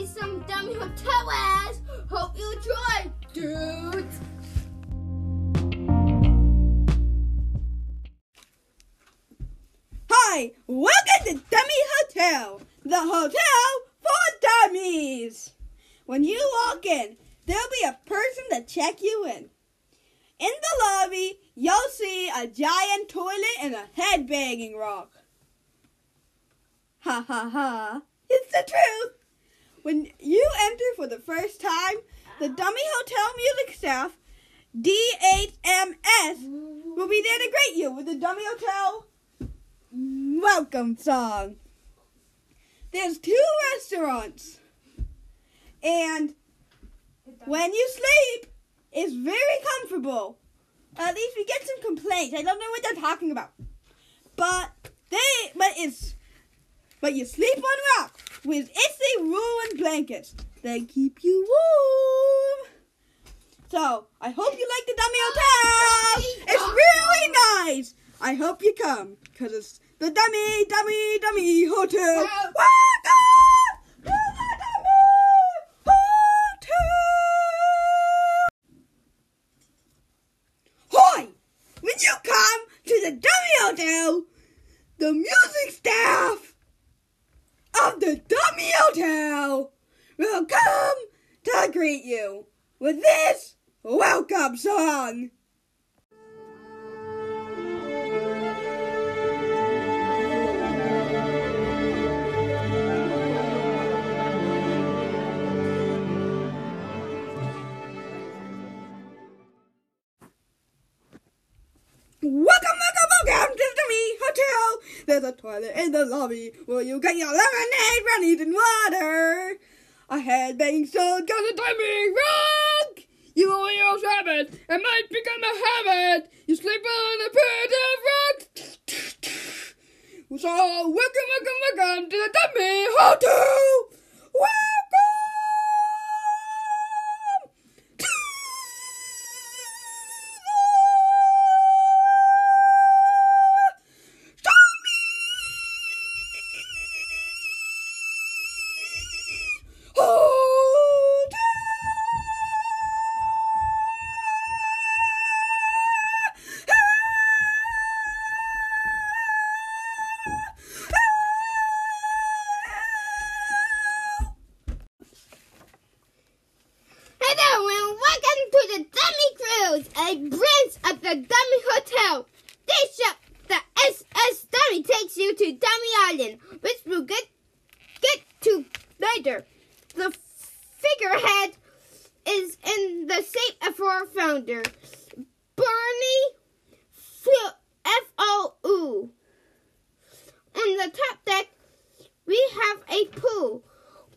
is some dummy hotel ass. Hope you enjoy, dudes. Hi, welcome to Dummy Hotel, the hotel for dummies. When you walk in, there'll be a person to check you in. In the lobby, you'll see a giant toilet and a head-banging rock. Ha ha ha, it's the truth. When you enter for the first time, the Dummy Hotel music staff, DHMS, will be there to greet you with the Dummy Hotel welcome song. There's two restaurants. And when you sleep, it's very comfortable. At least we get some complaints. I don't know what they're talking about. But they but it's but you sleep on rock with itsy ruined blankets. They keep you warm. So I hope you like the dummy hotel. It's really nice. I hope you come, cause it's the dummy, dummy, dummy hotel. Welcome to the dummy hotel. When you come to the dummy hotel, the music staff of the dummy hotel will come to greet you with this welcome song. There's a toilet in the lobby where you get your lemonade, brownies, and water. A head-banging song got a timing rock. You only use habit. It might become a habit. You sleep on a bed of rocks. So welcome, welcome, welcome to the Dummy Hotel. A branch of the Dummy Hotel. This ship, the SS Dummy, takes you to Dummy Island, which we'll get get to later. The figurehead is in the shape of our founder, Barney F O U. On the top deck, we have a pool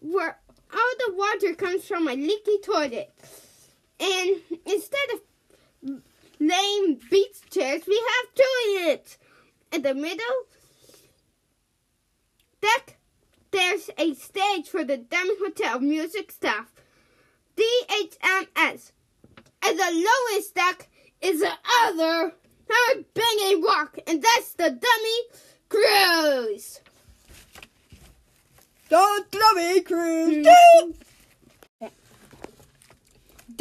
where all the water comes from a leaky toilet. And instead of lame beach chairs, we have two In it. In the middle deck, there's a stage for the Dummy Hotel music staff, DHMS. And the lowest deck is the other hard banging rock, and that's the Dummy Cruise. The Dummy Cruise. Hmm.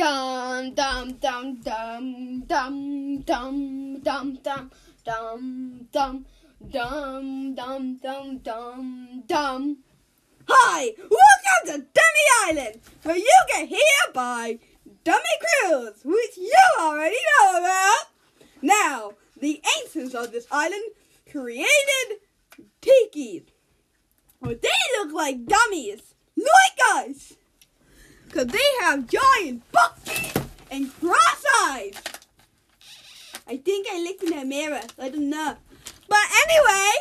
Dum dum dum dum dum dum dum dum dum dum dum dum dum dum dum. Hi, welcome to Dummy Island, where you get here by Dummy Cruise, which you already know about. Now, the ancients of this island created tikis. Well, they look like dummies, like us, because they have giant buck and cross eyes. I think I looked in the mirror. I don't know. But anyway,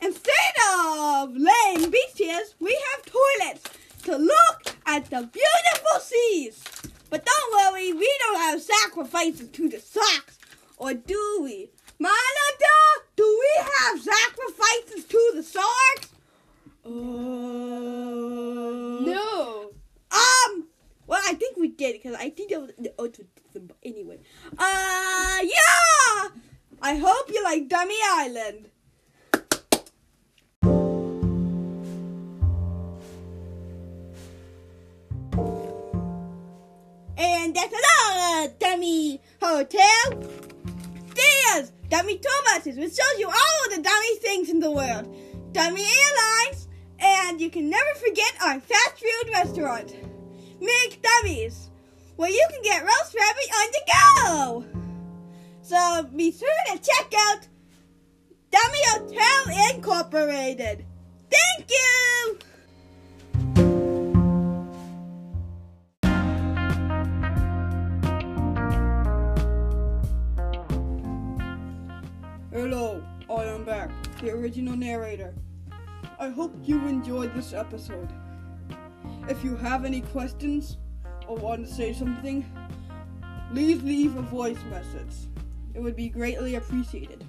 instead of laying beaches, we have toilets to look at the beautiful seas. But don't worry, we don't have sacrifices to the socks, to them. Anyway, uh, yeah. I hope you like Dummy Island. And that's another dummy hotel. There's dummy tour buses, which shows you all the dummy things in the world. Dummy airlines, and you can never forget our fast food restaurant. McDummies where you can get roast rabbit on the go. So be sure to check out Dummy Hotel Incorporated. Thank you! Hello, I am back, the original narrator. I hope you enjoyed this episode. If you have any questions or want to say something, please leave a voice message. It would be greatly appreciated.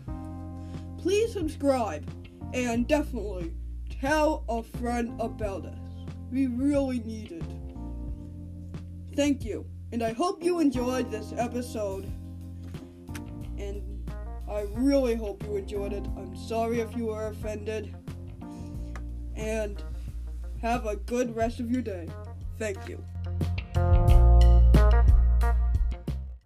Please subscribe and definitely tell a friend about us. We really need it. Thank you, and I hope you enjoyed this episode. And I really hope you enjoyed it. I'm sorry if you were offended. And have a good rest of your day. Thank you.